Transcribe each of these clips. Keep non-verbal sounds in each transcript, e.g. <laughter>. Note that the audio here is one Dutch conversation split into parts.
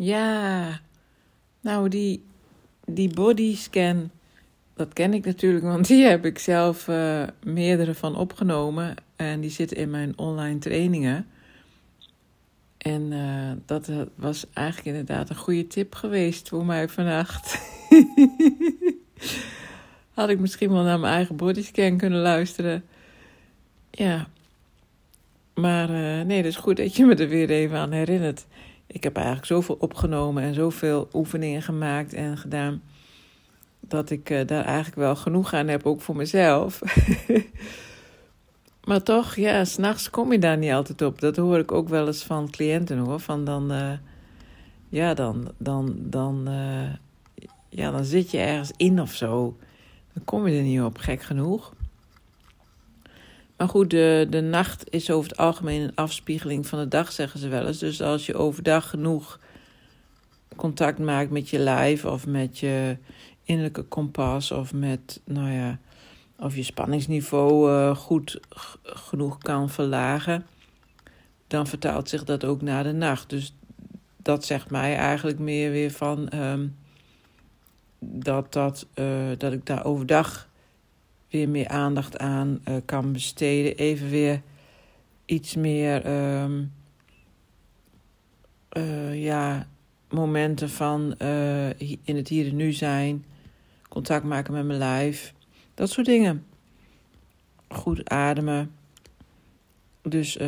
Ja, nou die, die bodyscan, dat ken ik natuurlijk, want die heb ik zelf uh, meerdere van opgenomen. En die zitten in mijn online trainingen. En uh, dat was eigenlijk inderdaad een goede tip geweest voor mij vannacht. <laughs> Had ik misschien wel naar mijn eigen bodyscan kunnen luisteren. Ja. Maar nee, dat is goed dat je me er weer even aan herinnert. Ik heb eigenlijk zoveel opgenomen en zoveel oefeningen gemaakt en gedaan. Dat ik uh, daar eigenlijk wel genoeg aan heb, ook voor mezelf. <laughs> maar toch, ja, s'nachts kom je daar niet altijd op. Dat hoor ik ook wel eens van cliënten hoor. Van dan, uh, ja, dan, dan, dan, uh, ja, dan zit je ergens in of zo. Dan kom je er niet op, gek genoeg. Maar goed, de, de nacht is over het algemeen een afspiegeling van de dag, zeggen ze wel eens. Dus als je overdag genoeg contact maakt met je lijf of met je innerlijke kompas of met, nou ja, of je spanningsniveau uh, goed genoeg kan verlagen, dan vertaalt zich dat ook naar de nacht. Dus dat zegt mij eigenlijk meer weer van um, dat, dat, uh, dat ik daar overdag weer meer aandacht aan uh, kan besteden. Even weer iets meer um, uh, ja, momenten van uh, in het hier en nu zijn. Contact maken met mijn lijf. Dat soort dingen. Goed ademen. Dus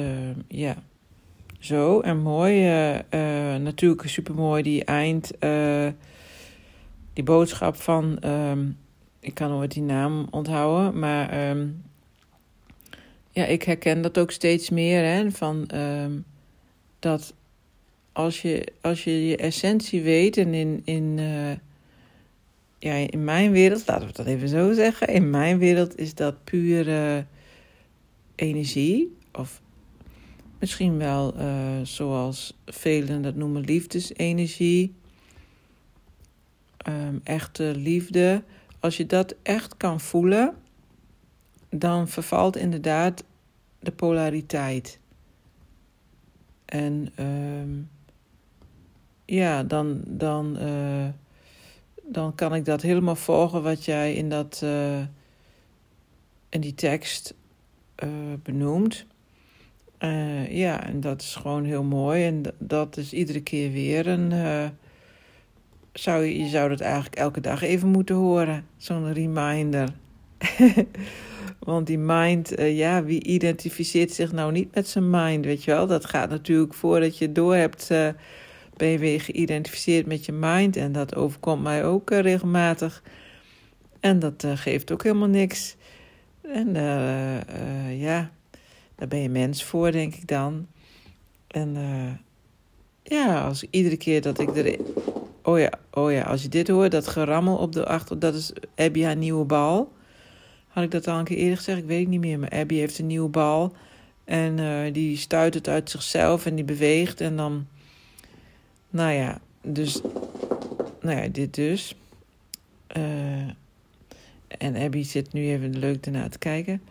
ja. Zo, en mooi. natuurlijk super mooi die eind. die boodschap van. Um, ik kan nooit die naam onthouden, maar um, ja, ik herken dat ook steeds meer. Hè, van um, dat als je, als je je essentie weet en in, in, uh, ja, in mijn wereld, laten we dat even zo zeggen, in mijn wereld is dat pure energie. Of misschien wel uh, zoals velen dat noemen liefdesenergie. Um, echte liefde als je dat echt kan voelen, dan vervalt inderdaad de polariteit. En uh, ja, dan, dan, uh, dan kan ik dat helemaal volgen wat jij in, dat, uh, in die tekst uh, benoemt. ja, en dat is gewoon heel mooi. En dat is iedere keer weer een zou je, je zou dat eigenlijk elke dag even moeten horen. Zo'n reminder. <laughs> Want die mind, uh, ja, wie identificeert zich nou niet met zijn mind, weet je wel? Dat gaat natuurlijk voordat je door hebt, uh, ben je weer geïdentificeerd met je mind. En dat overkomt mij ook uh, regelmatig. En dat geeft ook helemaal niks. En ja, daar ben je mens voor, denk ik dan. En ja, als iedere keer dat ik er Oh ja, oh ja, als je dit hoort, dat gerammel op de achter, dat is Abby haar nieuwe bal. Had ik dat al een keer eerder gezegd? Ik weet het niet meer. Maar Abby heeft een nieuwe bal. En uh, die stuit het uit zichzelf en die beweegt. En dan, nou ja, dus, nou ja, dit dus. Uh, en Abby zit nu even leuk ernaar te kijken.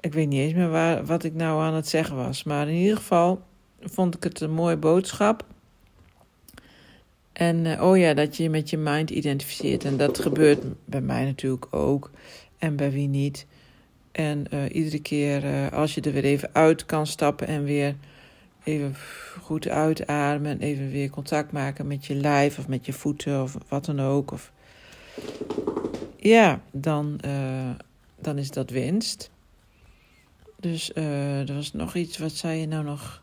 Ik weet niet eens meer waar, wat ik nou aan het zeggen was. Maar in ieder geval vond ik het een mooie boodschap. En uh, oh ja, dat je met je mind identificeert. En dat gebeurt bij mij natuurlijk ook. En bij wie niet. En uh, iedere keer uh, als je er weer even uit kan stappen en weer even goed uitademen. En even weer contact maken met je lijf of met je voeten of wat dan ook. Of, ja, dan, dan is dat winst. Dus er was nog iets, wat zei je nou nog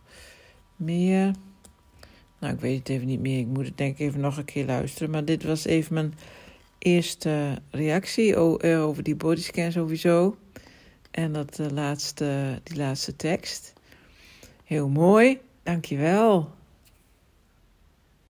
meer? Nou, ik weet het even niet meer. Ik moet het denk ik even nog een keer luisteren. Maar dit was even mijn eerste reactie eh, over die bodyscan sowieso. En dat uh, laatste, die laatste tekst. Heel mooi, dankjewel.